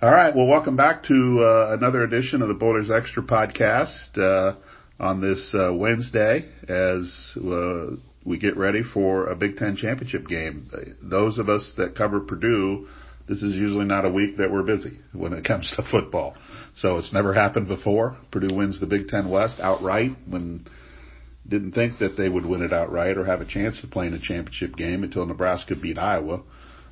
All right. Well, welcome back to uh, another edition of the Boilers Extra podcast uh, on this uh, Wednesday as uh, we get ready for a Big Ten championship game. Those of us that cover Purdue, this is usually not a week that we're busy when it comes to football. So it's never happened before. Purdue wins the Big Ten West outright when didn't think that they would win it outright or have a chance to play in a championship game until Nebraska beat Iowa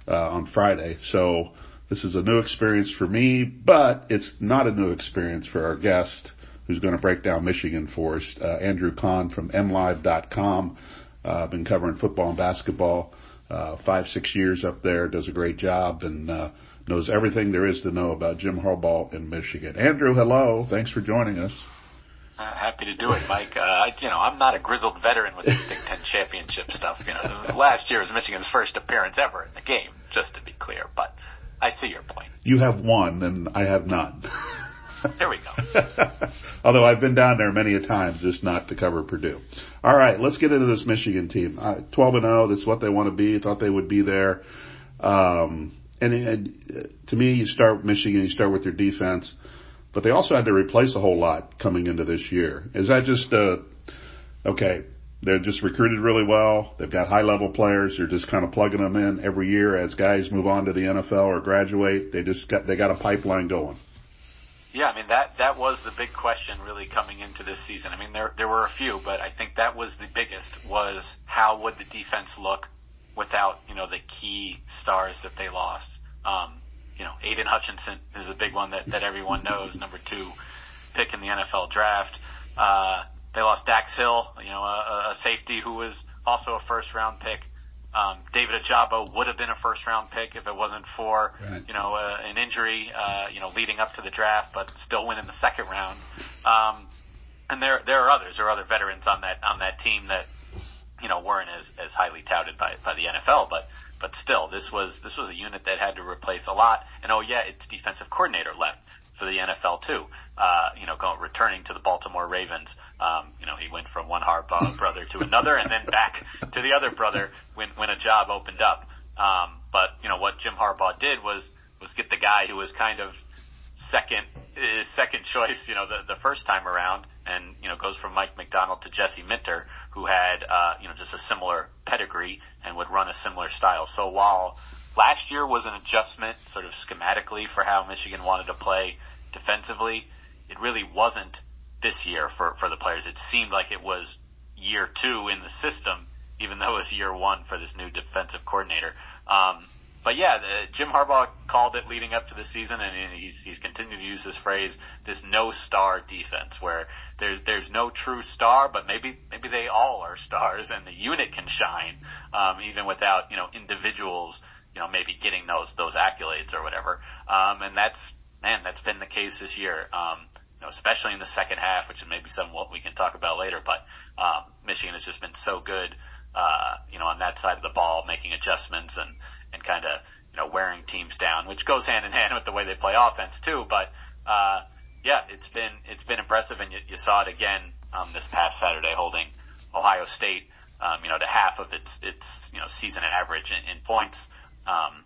uh, on Friday. So this is a new experience for me, but it's not a new experience for our guest who's going to break down Michigan for us, uh, Andrew Kahn from MLive.com. Uh, been covering football and basketball, uh, five, six years up there, does a great job and, uh, knows everything there is to know about Jim Harbaugh in Michigan. Andrew, hello. Thanks for joining us. Uh, happy to do it, Mike. Uh, I, you know, I'm not a grizzled veteran with this Big Ten championship stuff. You know, last year was Michigan's first appearance ever in the game, just to be clear. But I see your point. You have one, and I have none. There we go. Although I've been down there many a times, just not to cover Purdue. All right, let's get into this Michigan team. Uh, 12 and 0, that's what they want to be. Thought they would be there. Um, and it, to me, you start with Michigan, you start with their defense, but they also had to replace a whole lot coming into this year. Is that just uh, okay? They're just recruited really well. They've got high level players. They're just kind of plugging them in every year as guys move on to the NFL or graduate. They just got they got a pipeline going. Yeah, I mean that that was the big question really coming into this season. I mean there there were a few, but I think that was the biggest was how would the defense look without you know the key stars that they lost. Um, you know, Aidan Hutchinson is a big one that that everyone knows, number two pick in the NFL draft. Uh, they lost Dax Hill, you know, a, a safety who was also a first round pick. Um, David Ojabo would have been a first round pick if it wasn't for, right. you know, uh, an injury, uh, you know, leading up to the draft, but still win in the second round. Um, and there, there are others. There are other veterans on that, on that team that, you know, weren't as, as highly touted by, by the NFL, but, but still, this was, this was a unit that had to replace a lot. And oh yeah, its defensive coordinator left for the NFL too. Uh, you know, going returning to the Baltimore Ravens. Um, you know, he went from one Harbaugh brother to another, and then back to the other brother when when a job opened up. Um, but you know what Jim Harbaugh did was was get the guy who was kind of second uh, second choice, you know, the the first time around, and you know goes from Mike Macdonald to Jesse Minter, who had uh, you know just a similar pedigree and would run a similar style. So while last year was an adjustment, sort of schematically, for how Michigan wanted to play defensively. It really wasn't this year for, for the players. It seemed like it was year two in the system, even though it was year one for this new defensive coordinator. Um, but yeah, the, Jim Harbaugh called it leading up to the season, and he's he's continued to use this phrase, this no star defense, where there's there's no true star, but maybe maybe they all are stars, and the unit can shine um, even without you know individuals you know, maybe getting those those accolades or whatever. Um, and that's man, that's been the case this year. Um, you know, especially in the second half, which is maybe some what we can talk about later. But um, Michigan has just been so good, uh, you know, on that side of the ball, making adjustments and and kind of you know wearing teams down, which goes hand in hand with the way they play offense too. But uh, yeah, it's been it's been impressive, and you, you saw it again um, this past Saturday, holding Ohio State, um, you know, to half of its its you know season average in, in points. Um,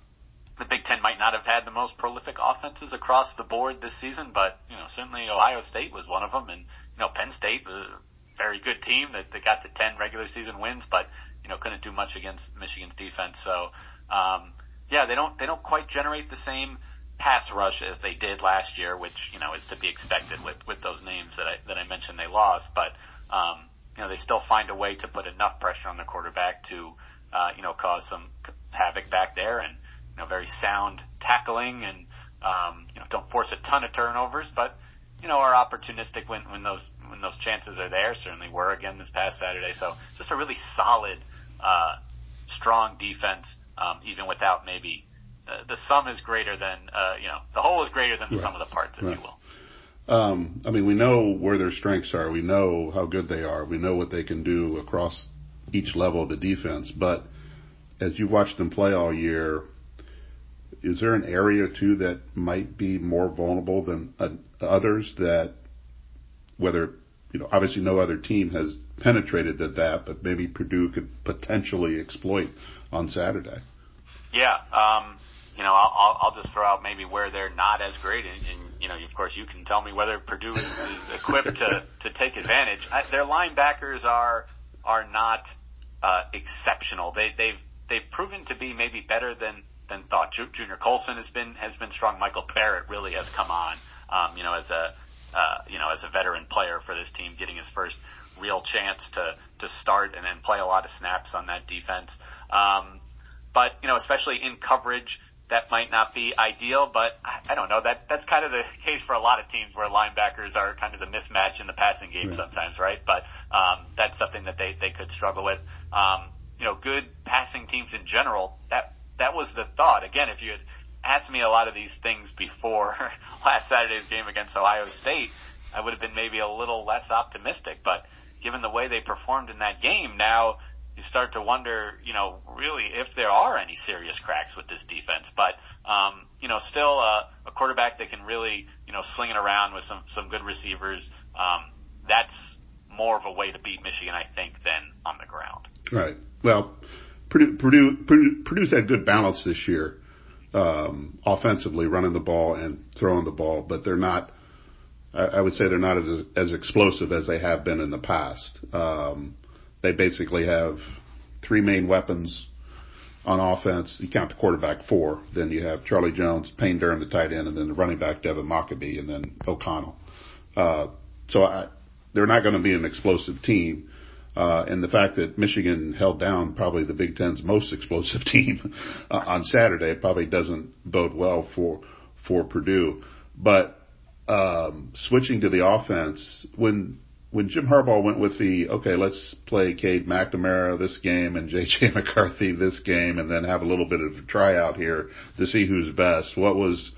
the Big Ten might not have had the most prolific offenses across the board this season, but you know certainly Ohio State was one of them, and you know Penn State a very good team that they got to ten regular season wins, but you know couldn't do much against Michigan's defense. So um, yeah, they don't they don't quite generate the same pass rush as they did last year, which you know is to be expected with with those names that I that I mentioned they lost, but um, you know they still find a way to put enough pressure on the quarterback to uh, you know cause some havoc back there and you know very sound tackling and um, you know don't force a ton of turnovers, but you know are opportunistic when when those when those chances are there. Certainly were again this past Saturday. So just a really solid, uh, strong defense, um, even without maybe uh, the sum is greater than uh, you know the whole is greater than the right. sum of the parts, if right. you will. Um, I mean, we know where their strengths are. We know how good they are. We know what they can do across each level of the defense. But as you've watched them play all year, is there an area too that might be more vulnerable than uh, others that whether you know obviously no other team has penetrated that that but maybe Purdue could potentially exploit on Saturday. Yeah, um, you know, I'll, I'll just throw out maybe where they're not as great, and, and you know, of course, you can tell me whether Purdue is, is equipped to to take advantage. I, their linebackers are are not uh, exceptional. They they've they've proven to be maybe better than than thought. Junior Colson has been has been strong. Michael Barrett really has come on. Um, you know, as a uh, you know as a veteran player for this team, getting his first real chance to to start and then play a lot of snaps on that defense. Um, but you know, especially in coverage, that might not be ideal. But I, I don't know. That that's kind of the case for a lot of teams where linebackers are kind of the mismatch in the passing game sometimes, right? But um, that's something that they they could struggle with. Um, you know, good passing teams in general. That that was the thought. Again, if you had asked me a lot of these things before last Saturday's game against Ohio State, I would have been maybe a little less optimistic. But given the way they performed in that game, now you start to wonder, you know, really if there are any serious cracks with this defense. But, um, you know, still a, a quarterback that can really, you know, sling it around with some, some good receivers. Um, that's more of a way to beat Michigan, I think, than on the ground. Right. Well, Purdue, Purdue, Purdue Purdue's had good balance this year, um, offensively, running the ball and throwing the ball, but they're not, I, I would say they're not as, as explosive as they have been in the past. Um, they basically have three main weapons on offense. You count the quarterback four, then you have Charlie Jones, Payne Durham, the tight end, and then the running back Devin Mockobee, and then O'Connell. Uh, so I, they're not going to be an explosive team. Uh, and the fact that Michigan held down probably the Big Ten's most explosive team uh, on Saturday probably doesn't bode well for for Purdue. But um, switching to the offense, when when Jim Harbaugh went with the okay, let's play Cade McNamara this game and J.J. McCarthy this game, and then have a little bit of a tryout here to see who's best. What was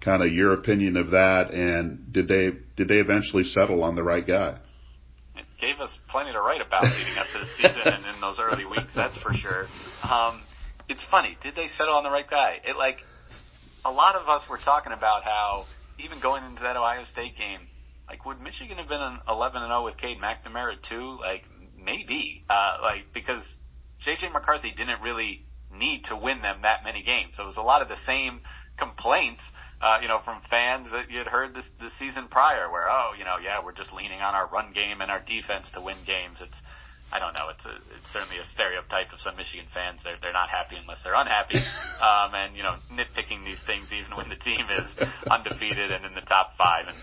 kind of your opinion of that, and did they did they eventually settle on the right guy? It gave us plenty to write about leading up to the season and in those early weeks, that's for sure. Um, it's funny, did they settle on the right guy? It like a lot of us were talking about how even going into that Ohio State game like, would Michigan have been an 11 and 0 with Cade McNamara too? Like, maybe. Uh, like, because JJ McCarthy didn't really need to win them that many games. So it was a lot of the same complaints, uh, you know, from fans that you had heard this, this season prior where, oh, you know, yeah, we're just leaning on our run game and our defense to win games. It's, I don't know. It's a, it's certainly a stereotype of some Michigan fans. They're they're not happy unless they're unhappy, um, and you know nitpicking these things even when the team is undefeated and in the top five. And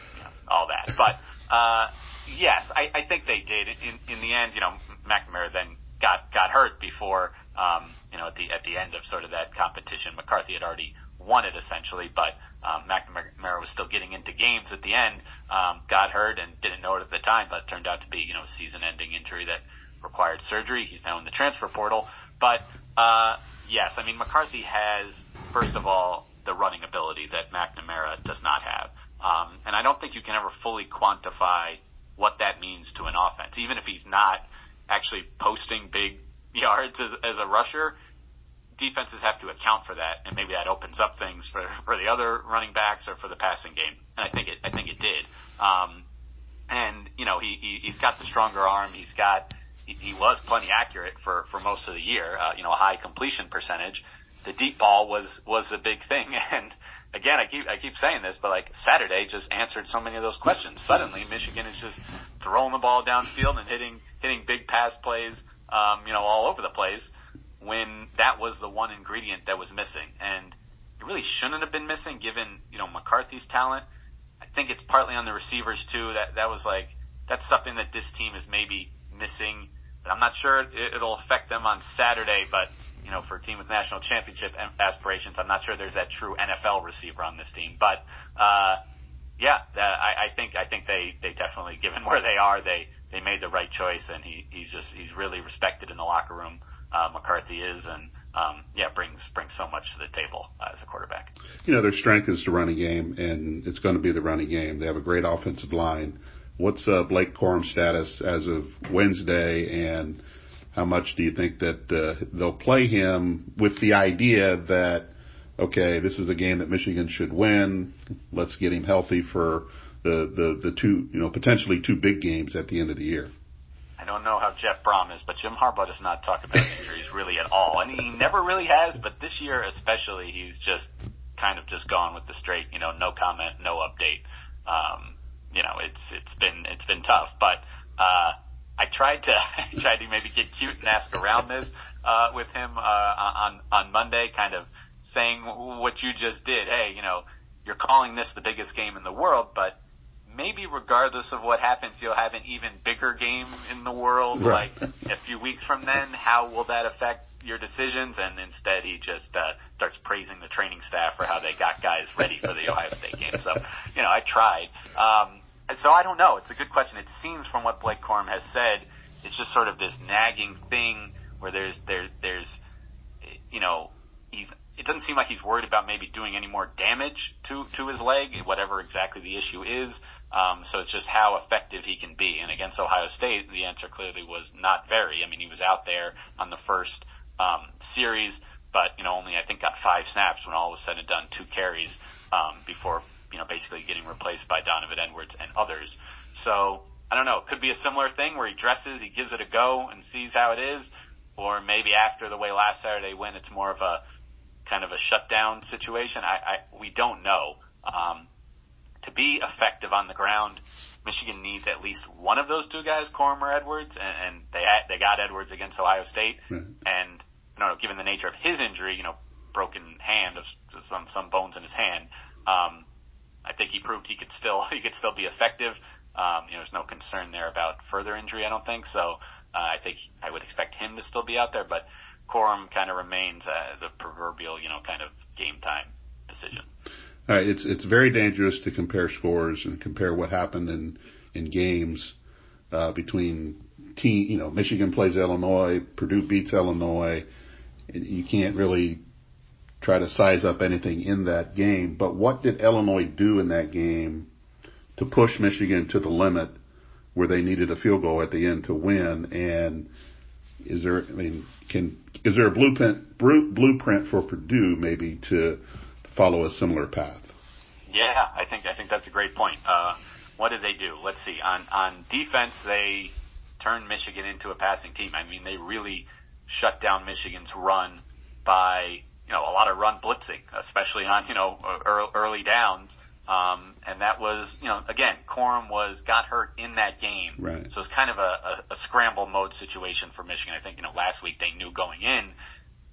all that. But uh, yes, I, I think they did. In in the end, you know, McNamara then got got hurt before um, you know at the at the end of sort of that competition. McCarthy had already won it essentially, but um, McNamara was still getting into games at the end. Um, got hurt and didn't know it at the time, but it turned out to be you know a season-ending injury that required surgery. He's now in the transfer portal, but uh, yes, I mean McCarthy has first of all the running ability that McNamara does not have. Um, and I don't think you can ever fully quantify what that means to an offense. Even if he's not actually posting big yards as, as a rusher, defenses have to account for that, and maybe that opens up things for for the other running backs or for the passing game. And I think it I think it did. Um, and you know he, he he's got the stronger arm. He's got he, he was plenty accurate for for most of the year. Uh, you know a high completion percentage. The deep ball was was a big thing, and again, I keep I keep saying this, but like Saturday just answered so many of those questions. Suddenly, Michigan is just throwing the ball downfield and hitting hitting big pass plays, um, you know, all over the place. When that was the one ingredient that was missing, and it really shouldn't have been missing, given you know McCarthy's talent. I think it's partly on the receivers too. That that was like that's something that this team is maybe missing. But I'm not sure it, it'll affect them on Saturday, but you know, for a team with national championship aspirations, I'm not sure there's that true NFL receiver on this team. But uh, yeah, I, I think I think they they definitely, given where they are, they they made the right choice, and he he's just he's really respected in the locker room. Uh, McCarthy is, and um, yeah, brings brings so much to the table uh, as a quarterback. You know, their strength is the running game, and it's going to be the running game. They have a great offensive line. What's uh, Blake Corum's status as of Wednesday, and how much do you think that uh, they'll play him with the idea that okay, this is a game that Michigan should win. Let's get him healthy for the the the two you know potentially two big games at the end of the year. I don't know how Jeff Brohm is, but Jim Harbaugh does not talk about injuries really at all, and he never really has. But this year, especially, he's just kind of just gone with the straight, you know, no comment, no update. Um, you know, it's it's been it's been tough, but uh, I tried to I tried to maybe get cute and ask around this uh, with him uh, on on Monday, kind of saying what you just did. Hey, you know, you're calling this the biggest game in the world, but maybe regardless of what happens, you'll have an even bigger game in the world, right. like a few weeks from then. How will that affect your decisions? And instead, he just uh, starts praising the training staff for how they got guys ready for the Ohio State game. So, you know, I tried. Um, so I don't know. It's a good question. It seems from what Blake Corum has said, it's just sort of this nagging thing where there's there there's you know he's it doesn't seem like he's worried about maybe doing any more damage to to his leg, whatever exactly the issue is. Um, so it's just how effective he can be. And against Ohio State, the answer clearly was not very. I mean, he was out there on the first um, series, but you know only I think got five snaps when all was said and done, two carries um, before you know basically getting replaced by Donovan Edwards and others. So I don't know. It could be a similar thing where he dresses, he gives it a go, and sees how it is, or maybe after the way last Saturday went, it's more of a kind of a shutdown situation. I, I we don't know. Um, to be effective on the ground, Michigan needs at least one of those two guys, Corum or Edwards, and, and they they got Edwards against Ohio State, mm-hmm. and you know, given the nature of his injury, you know, broken hand of some some bones in his hand, um, I think he proved he could still he could still be effective. Um, you know, there's no concern there about further injury. I don't think so. Uh, I think I would expect him to still be out there, but Corum kind of remains uh, the proverbial, you know, kind of game time decision. All right, it's it's very dangerous to compare scores and compare what happened in in games uh, between team. You know, Michigan plays Illinois, Purdue beats Illinois. You can't really try to size up anything in that game. But what did Illinois do in that game to push Michigan to the limit where they needed a field goal at the end to win? And is there, I mean, can is there a blueprint blueprint for Purdue maybe to follow a similar path? Yeah, I think I think that's a great point. Uh, what did they do? Let's see. On on defense, they turned Michigan into a passing team. I mean, they really shut down Michigan's run by you know a lot of run blitzing, especially on you know early downs. Um, and that was, you know, again, Corum was got hurt in that game, right. so it's kind of a, a, a scramble mode situation for Michigan. I think, you know, last week they knew going in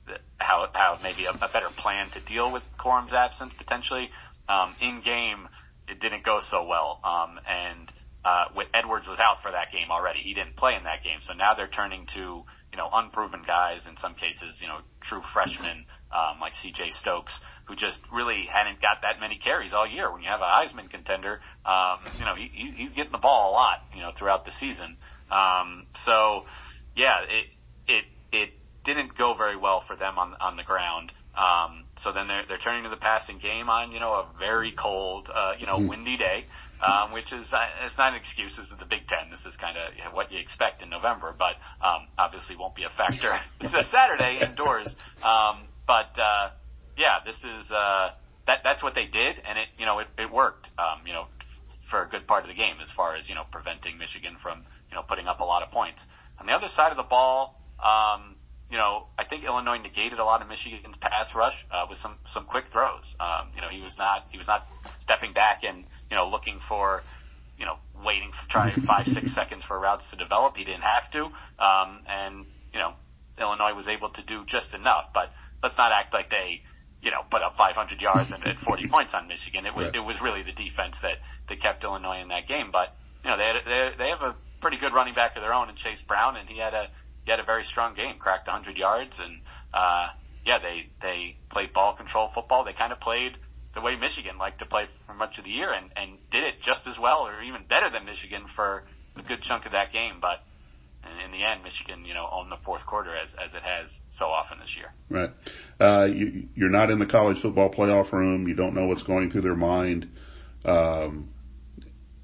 that how how maybe a, a better plan to deal with Corum's absence potentially. Um, in game, it didn't go so well, um, and uh, with Edwards was out for that game already. He didn't play in that game, so now they're turning to you know unproven guys in some cases, you know, true freshmen um, like C.J. Stokes, who just really hadn't got that many carries all year. When you have a Heisman contender, um, you know he, he's getting the ball a lot, you know, throughout the season. Um, so, yeah, it it it didn't go very well for them on on the ground. Um, so then they're they're turning to the passing game on you know a very cold, uh, you know, mm-hmm. windy day. Um, which is uh, it's not an excuse. This is the Big Ten. This is kind of what you expect in November, but um, obviously won't be a factor. it's a Saturday indoors. Um, but uh, yeah, this is uh, that that's what they did, and it you know it, it worked. Um, you know, for a good part of the game as far as you know preventing Michigan from you know putting up a lot of points. On the other side of the ball, um, you know, I think Illinois negated a lot of Michigan's pass rush uh, with some some quick throws. Um, you know, he was not he was not stepping back and you know looking for you know waiting for trying five six seconds for routes to develop. He didn't have to, um, and you know Illinois was able to do just enough, but let's not act like they, you know, put up 500 yards and, and 40 points on Michigan. It was right. it was really the defense that that kept Illinois in that game. But you know, they had, they they have a pretty good running back of their own in Chase Brown, and he had a he had a very strong game, cracked 100 yards, and uh, yeah, they they played ball control football. They kind of played the way Michigan liked to play for much of the year, and and did it just as well, or even better than Michigan for a good chunk of that game. But in the end, Michigan, you know, owned the fourth quarter as as it has so often this year. Right. Uh, you, you're not in the college football playoff room. You don't know what's going through their mind. Um,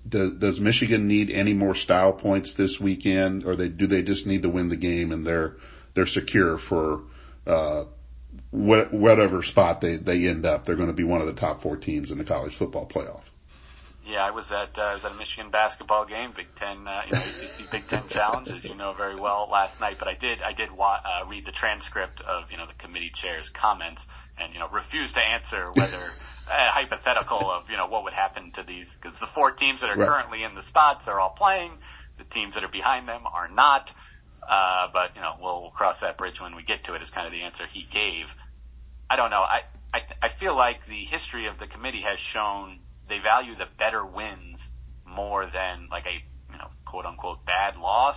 does, does Michigan need any more style points this weekend, or they do they just need to win the game and they're they're secure for uh, whatever spot they they end up? They're going to be one of the top four teams in the college football playoff. Yeah, I was at uh, I was at a Michigan basketball game, Big Ten, uh, you know, ACC Big Ten Challenge, as you know very well, last night. But I did I did wa- uh, read the transcript of you know the committee chair's comments, and you know refused to answer whether a hypothetical of you know what would happen to these because the four teams that are Right. currently in the spots are all playing, the teams that are behind them are not. Uh, but you know we'll, we'll cross that bridge when we get to it. Is kind of the answer he gave. I don't know. I, I I feel like the history of the committee has shown they value the better wins more than like a you know quote unquote bad loss.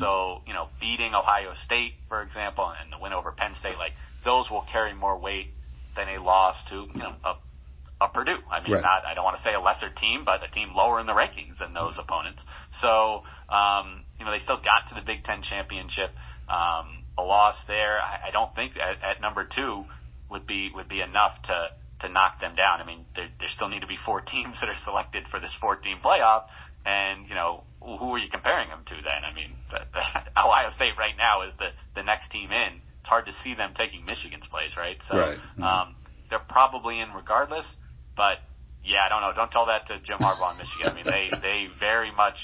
So you know beating Ohio State, for example, and the win over Penn State, like those will carry more weight than a loss to you know a a Purdue. I mean, Right. not I don't want to say a lesser team, but a team lower in the rankings than those opponents. So um, you know they still got to the Big Ten championship. Um, a loss there, I, I don't think at, at number two would be would be enough to to knock them down. I mean, there, there still need to be four teams that are selected for this four team playoff. And you know, who are you comparing them to then? I mean, the, the, Ohio State right now is the the next team in. It's hard to see them taking Michigan's place, right? So Right. Mhm. um, they're probably in regardless. But yeah, I don't know. Don't tell that to Jim Harbaugh in Michigan. I mean, they they very much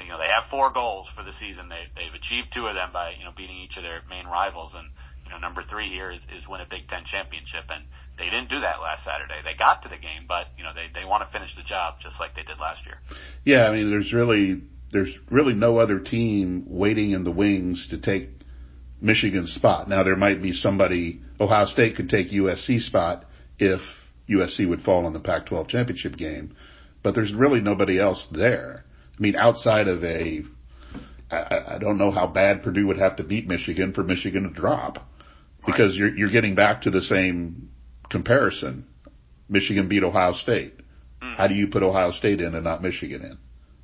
you know they have four goals for the season. They they've achieved two of them by you know beating each of their main rivals and. Know, number three here is, is win a Big Ten championship, and they didn't do that last Saturday. They got to the game, but you know they they want to finish the job just like they did last year. Yeah, I mean, there's really there's really no other team waiting in the wings to take Michigan's spot. Now there might be somebody. Ohio State could take USC's spot if USC would fall in the Pac-12 championship game, but there's really nobody else there. I mean, outside of a, I, I don't know how bad Purdue would have to beat Michigan for Michigan to drop, because you're you're getting back to the same comparison. Michigan beat Ohio State. Mm. How do you put Ohio State in and not Michigan in?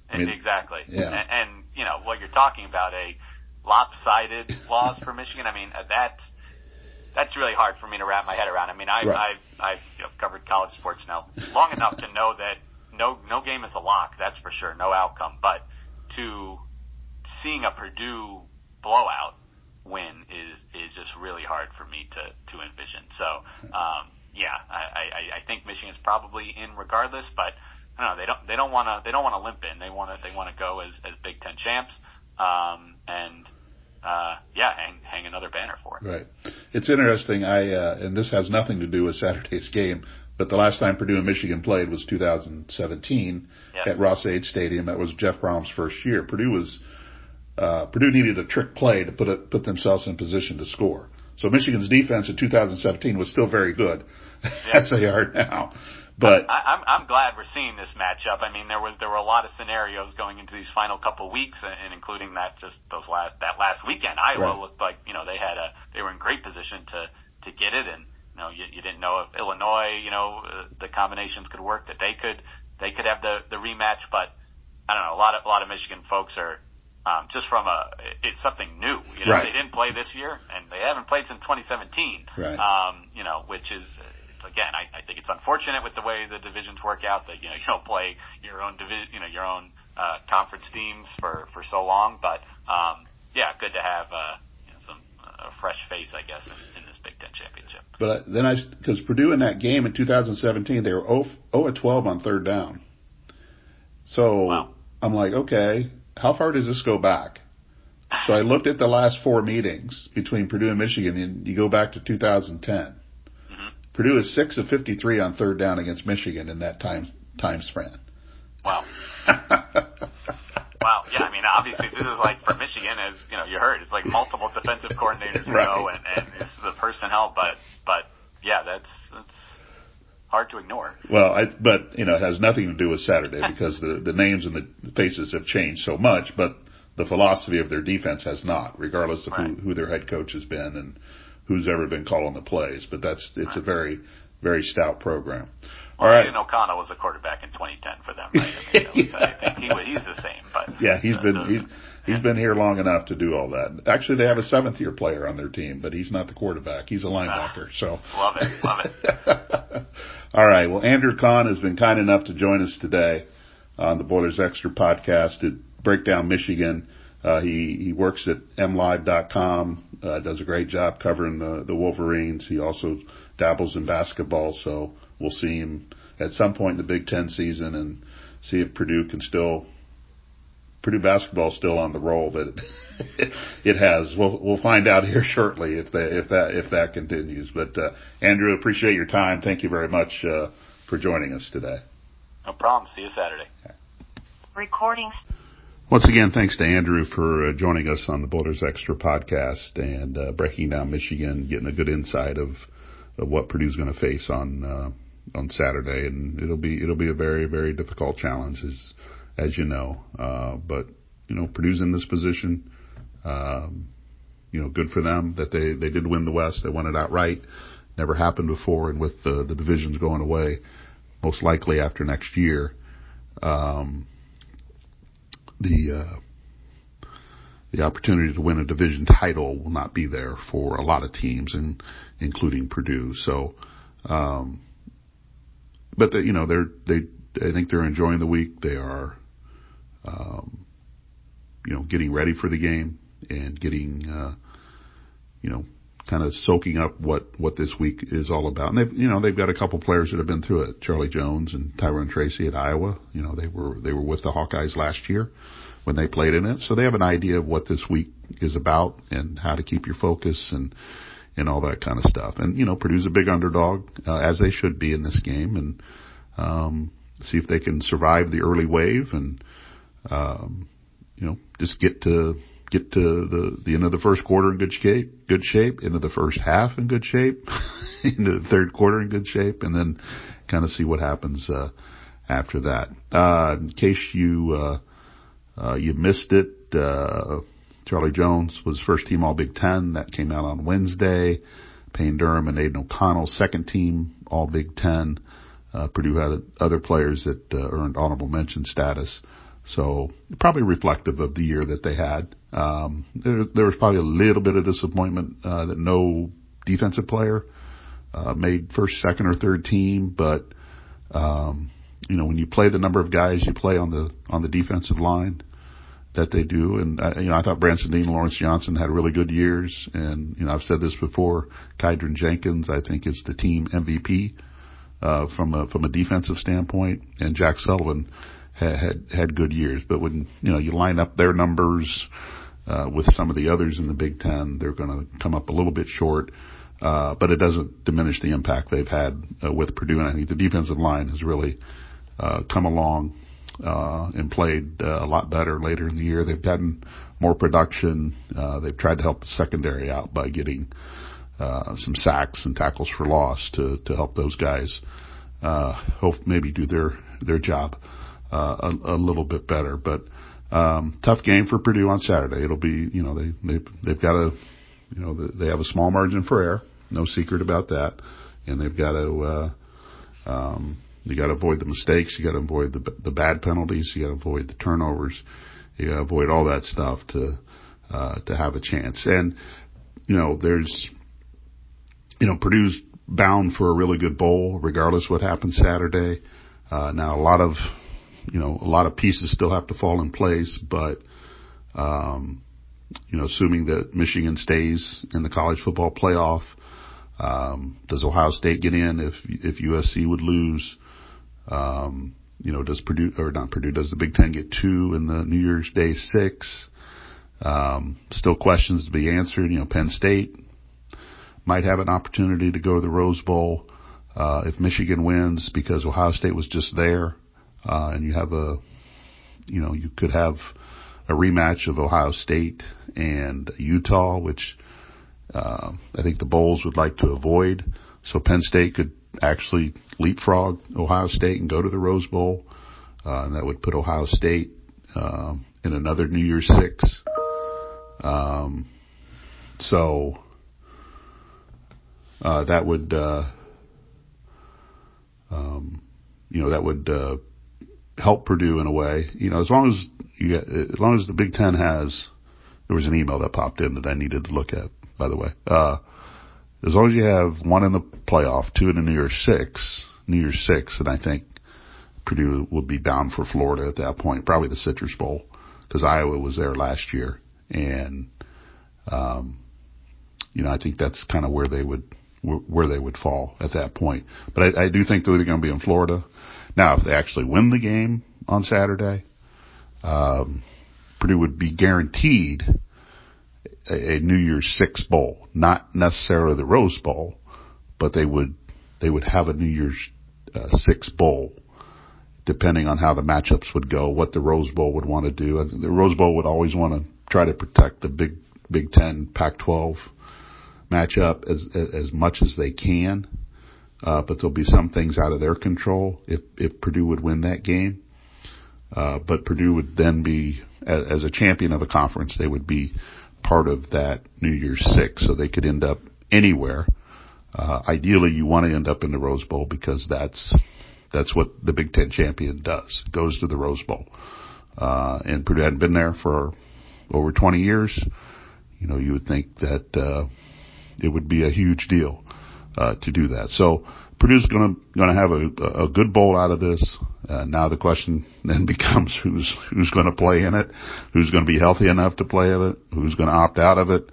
I mean, exactly. yeah. And, and you know what you're talking about a lopsided loss for Michigan. I mean that's that's really hard for me to wrap my head around. I mean I've Right. I've, I've you know, covered college sports now long enough to know that no no game is a lock. That's for sure. No outcome. But to seeing a Purdue blowout win is is just really hard for me to to envision. So um, yeah, I, I, I think Michigan's probably in regardless, but I don't know. They don't they don't want to they don't want to limp in. They want to they want to go as as Big Ten champs. Um, and uh, yeah, hang hang another banner for it. Right. It's interesting. I uh, and this has nothing to do with Saturday's game, but the last time Purdue and Michigan played was 2017 Yes. at Ross Ade Stadium. That was Jeff Brohm's first year. Purdue was uh, Purdue needed a trick play to put it, put themselves in position to score. So Michigan's defense in 2017 was still very good, as they are now. But I, I'm I'm glad we're seeing this matchup. I mean, there was there were a lot of scenarios going into these final couple weeks, and, and including that just those last that last weekend. Iowa Right. looked like you know they had a they were in great position to to get it, and you know you, you didn't know if Illinois you know uh, the combinations could work that they could they could have the the rematch, but I don't know a lot of a lot of Michigan folks are. Um, just from a, it's something new. You know, Right. they didn't play this year, and they haven't played since 2017. Right. Um, you know, which is it's again, I, I think it's unfortunate with the way the divisions work out that you know you don't play your own division, you know, your own uh, conference teams for for so long. But um, yeah, good to have uh, you know, some a fresh face, I guess, in, in this Big Ten championship. But then I, because Purdue in that game in 2017, they were 0 0 12 on third down. So Wow. I'm like, okay, how far does this go back? So I looked at the last four meetings between Purdue and Michigan, and you go back to 2010. Mhm. Purdue is six of 53 on third down against Michigan in that time time span. Wow. Wow. Yeah. I mean, obviously, this is like for Michigan, as you know, you heard, it's like multiple defensive coordinators Right. go, and, and this is the personnel. But but yeah, that's that's hard to ignore. Well, I, but you know, it has nothing to do with Saturday because the the names and the faces have changed so much, but the philosophy of their defense has not, regardless of Right. who, who their head coach has been and who's ever been calling the plays. But that's it's a very very stout program. All Well, right. Ian O'Connell was a quarterback in 2010 for them, right? I, mean, that I think he, he's the same, but Yeah, he's uh, been he's he's been here long enough to do all that. Actually, they have a seventh year player on their team, but he's not the quarterback. He's a linebacker. So love it, love it. All right. Well, Andrew Kahn has been kind enough to join us today on the Boilers Extra podcast to break down Michigan. Uh, he, he works at mlive.com, uh, does a great job covering the, the Wolverines. He also dabbles in basketball, so we'll see him at some point in the Big Ten season and see if Purdue can still Purdue basketball still on the roll that it, it has. We'll we'll find out here shortly if that if that if that continues. But uh, Andrew, appreciate your time. Thank you very much uh, for joining us today. No problem. See you Saturday. Recordings. Once again, thanks to Andrew for uh, joining us on the Boilers Extra podcast and uh, breaking down Michigan, getting a good insight of, of what Purdue's going to face on uh, on Saturday, and it'll be it'll be a very very difficult challenge as as you know. Uh, but you know, Purdue's in this position. Um, you know, good for them that they they did win the West. They won it outright. Never happened before, and with the the divisions going away, most likely after next year. Um, the uh, the opportunity to win a division title will not be there for a lot of teams, and including Purdue. So, um, but they, you know, they're they I think they're enjoying the week. They are, um, you know, getting ready for the game and getting, uh, you know, kind of soaking up what what this week is all about. And they've you know they've got a couple players that have been through it. Charlie Jones and Tyrone Tracy at Iowa. You know they were they were with the Hawkeyes last year when they played in it, so they have an idea of what this week is about and how to keep your focus and and all that kind of stuff. And you know Purdue's a big underdog uh, as they should be in this game and um, see if they can survive the early wave and um, you know just get to get to the, the end of the first quarter in good shape, good shape, into the first half in good shape, into the third quarter in good shape, and then kind of see what happens, uh, after that. Uh, in case you, uh, uh, you missed it, uh, Charlie Jones was first team All Big Ten. That came out on Wednesday. Payne Durham and Aidan O'Connell, second team All Big Ten. Uh, Purdue had other players that earned honorable mention status. So probably reflective of the year that they had. Um, there, there was probably a little bit of disappointment uh, that no defensive player uh, made first, second, or third team. But um, you know, when you play the number of guys you play on the on the defensive line that they do, and uh, you know, I thought Branson Deen and Lawrence Johnson had really good years. And you know, I've said this before. Kydran Jenkins, I think, is the team MVP uh, from a from a defensive standpoint, and Jack Sullivan had had good years. But when you know you line up their numbers uh, with some of the others in the Big Ten, they're going to come up a little bit short. Uh, but it doesn't diminish the impact they've had uh, with Purdue, and I think the defensive line has really uh, come along uh, and played uh, a lot better later in the year. They've gotten more production. Uh, they've tried to help the secondary out by getting uh, some sacks and tackles for loss to to help those guys uh, hope maybe do their their job uh, a, a little bit better. But um, tough game for Purdue on Saturday. It'll be, you know, they they they've got a, you know, they have a small margin for error. No secret about that, and they've got to. Uh, um, you got to avoid the mistakes. You got to avoid the the bad penalties. You got to avoid the turnovers. You got to avoid all that stuff to uh, to have a chance. And you know, there's you know, Purdue's bound for a really good bowl, regardless what happens Saturday. Uh, now, a lot of you know, a lot of pieces still have to fall in place, but, um, you know, assuming that Michigan stays in the college football playoff, um, does Ohio State get in if, if USC would lose? Um, you know, does Purdue, or not Purdue, does the Big Ten get two in the New Year's Day six? Um, still questions to be answered. You know, Penn State might have an opportunity to go to the Rose Bowl, uh, if Michigan wins because Ohio State was just there uh, and you have a, you know, you could have a rematch of Ohio State and Utah, which uh, I think the Bulls would like to avoid. So Penn State could actually leapfrog Ohio State and go to the Rose Bowl, uh, and that would put Ohio State uh, in another New Year's Six. Um, so uh, that would, uh, um, you know, that would uh, help Purdue in a way. You know, as long as you get, as long as the Big Ten has, there was an email that popped in that I needed to look at, by the way. Uh, as long as you have one in the playoff, two in the New Year's Six, New Year's Six, and I think Purdue would be bound for Florida at that point, probably the Citrus Bowl, because Iowa was there last year, and um, you know I think that's kind of where they would where they would fall at that point. But I, I do think they're going to be in Florida. Now, if they actually win the game on Saturday, um, Purdue would be guaranteed a, a New Year's Six bowl, not necessarily the Rose Bowl, but they would they would have a New Year's uh, Six bowl, depending on how the matchups would go, what the Rose Bowl would want to do. I think the Rose Bowl would always want to try to protect the Big Big Ten, Pac-12 matchup as as much as they can. Uh, but there'll be some things out of their control if if Purdue would win that game. Uh, but Purdue would then be as, as a champion of a conference, they would be part of that New Year's Six, so they could end up anywhere. Uh, ideally, you want to end up in the Rose Bowl because that's that's what the Big Ten champion does. Goes to the Rose Bowl, uh, and Purdue hadn't been there for over 20 years. You know, you would think that uh, it would be a huge deal uh, to do that. So Purdue's going to going to have a, a good bowl out of this. Uh, now the question then becomes who's who's going to play in it, who's going to be healthy enough to play in it, who's going to opt out of it,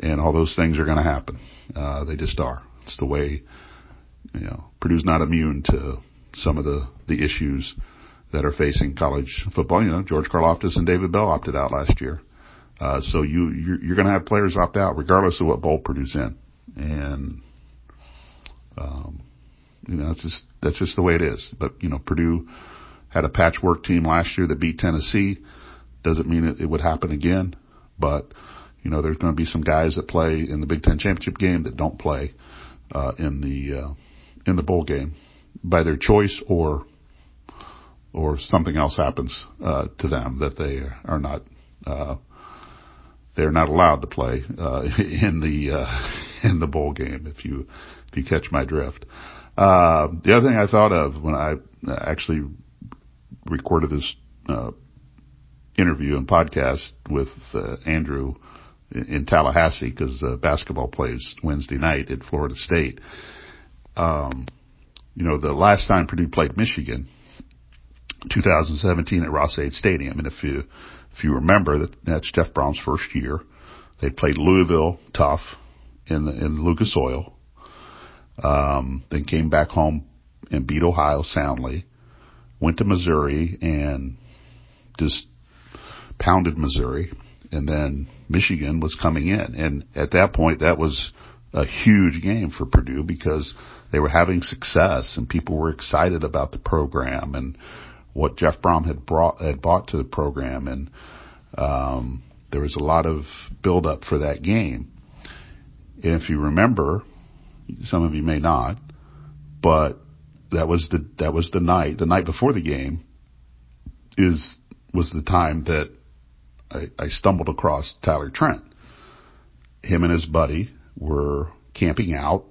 and all those things are going to happen. Uh, they just are. It's the way you know Purdue's not immune to some of the the issues that are facing college football. You know, George Karlaftis and David Bell opted out last year. Uh, so you, you're, you're going to have players opt out regardless of what bowl Purdue's in. And, um, you know, that's just, that's just the way it is. But, you know, Purdue had a patchwork team last year that beat Tennessee. Doesn't mean it, it would happen again, but, you know, there's going to be some guys that play in the Big Ten championship game that don't play, uh, in the, uh, in the bowl game by their choice or, or something else happens, uh, to them that they are not, uh, they're not allowed to play, uh, in the, uh, in the bowl game if you, if you catch my drift. Uh, the other thing I thought of when I actually recorded this, uh, interview and podcast with, uh, Andrew in Tallahassee because uh, basketball plays Wednesday night at Florida State. Um, you know, the last time Purdue played Michigan, 2017 at Ross-Ade Stadium, and if you if you remember that that's Jeff Brohm's first year, they played Louisville tough in the in Lucas Oil, um, then came back home and beat Ohio soundly, went to Missouri and just pounded Missouri, and then Michigan was coming in. And at that point, that was a huge game for Purdue because they were having success and people were excited about the program and what Jeff Brohm had brought, had brought to the program. And, um, there was a lot of build up for that game. And if you remember, some of you may not, but that was the, that was the night, the night before the game is, was the time that I, I stumbled across Tyler Trent. Him and his buddy were camping out,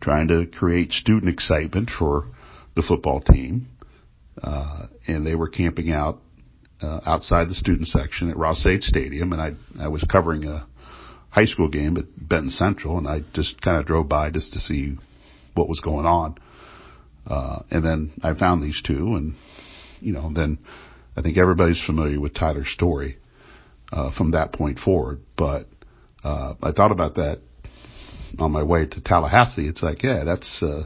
trying to create student excitement for the football team. Uh, and they were camping out, uh, outside the student section at Ross-Ade Stadium. And I, I was covering a high school game at Benton Central and I just kind of drove by just to see what was going on. Uh, and then I found these two and, you know, then I think everybody's familiar with Tyler's story uh, from that point forward. But uh, I thought about that on my way to Tallahassee. It's like, yeah, that's uh,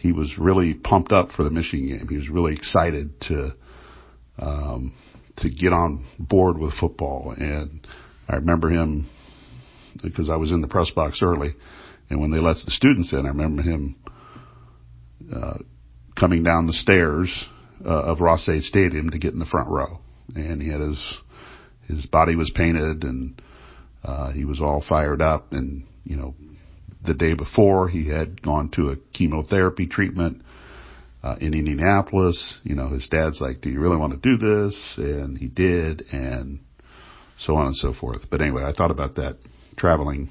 he was really pumped up for the Michigan game. He was really excited to um, to get on board with football. And I remember him because I was in the press box early, and when they let the students in, I remember him uh, coming down the stairs uh, of Ross-Ade Stadium to get in the front row, and he had his his body was painted and uh, he was all fired up. And you know, the day before he had gone to a chemotherapy treatment uh, in Indianapolis. You know, his dad's like, "Do you really want to do this?" And he did, and so on and so forth. But anyway, I thought about that traveling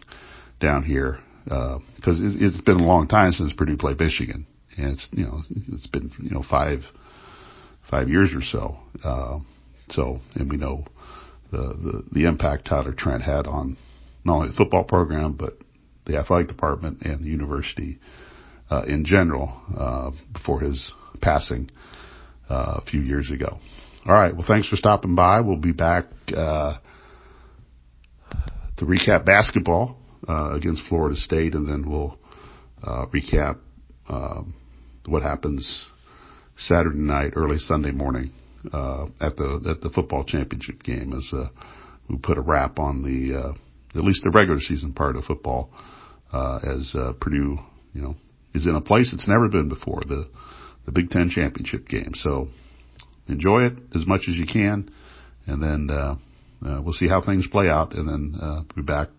down here because uh, it, it's been a long time since Purdue played Michigan, and it's you know it's been you know five five years or so. Uh, so, and we know the, the, the impact Tyler Trent had on not only the football program, but the athletic department and the university uh, in general uh, before his passing uh, a few years ago. All right. Well, thanks for stopping by. We'll be back uh, to recap basketball uh, against Florida State, and then we'll uh, recap um, what happens Saturday night, early Sunday morning uh, at the at the football championship game as uh, we put a wrap on the uh, at least the regular season part of football uh, as uh, Purdue, you know, is in a place it's never been before the the Big Ten championship game. So enjoy it as much as you can, and then uh, uh, we'll see how things play out, and then uh, be back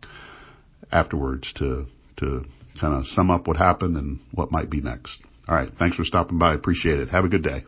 afterwards to to kind of sum up what happened and what might be next. All right, thanks for stopping by. Appreciate it. Have a good day.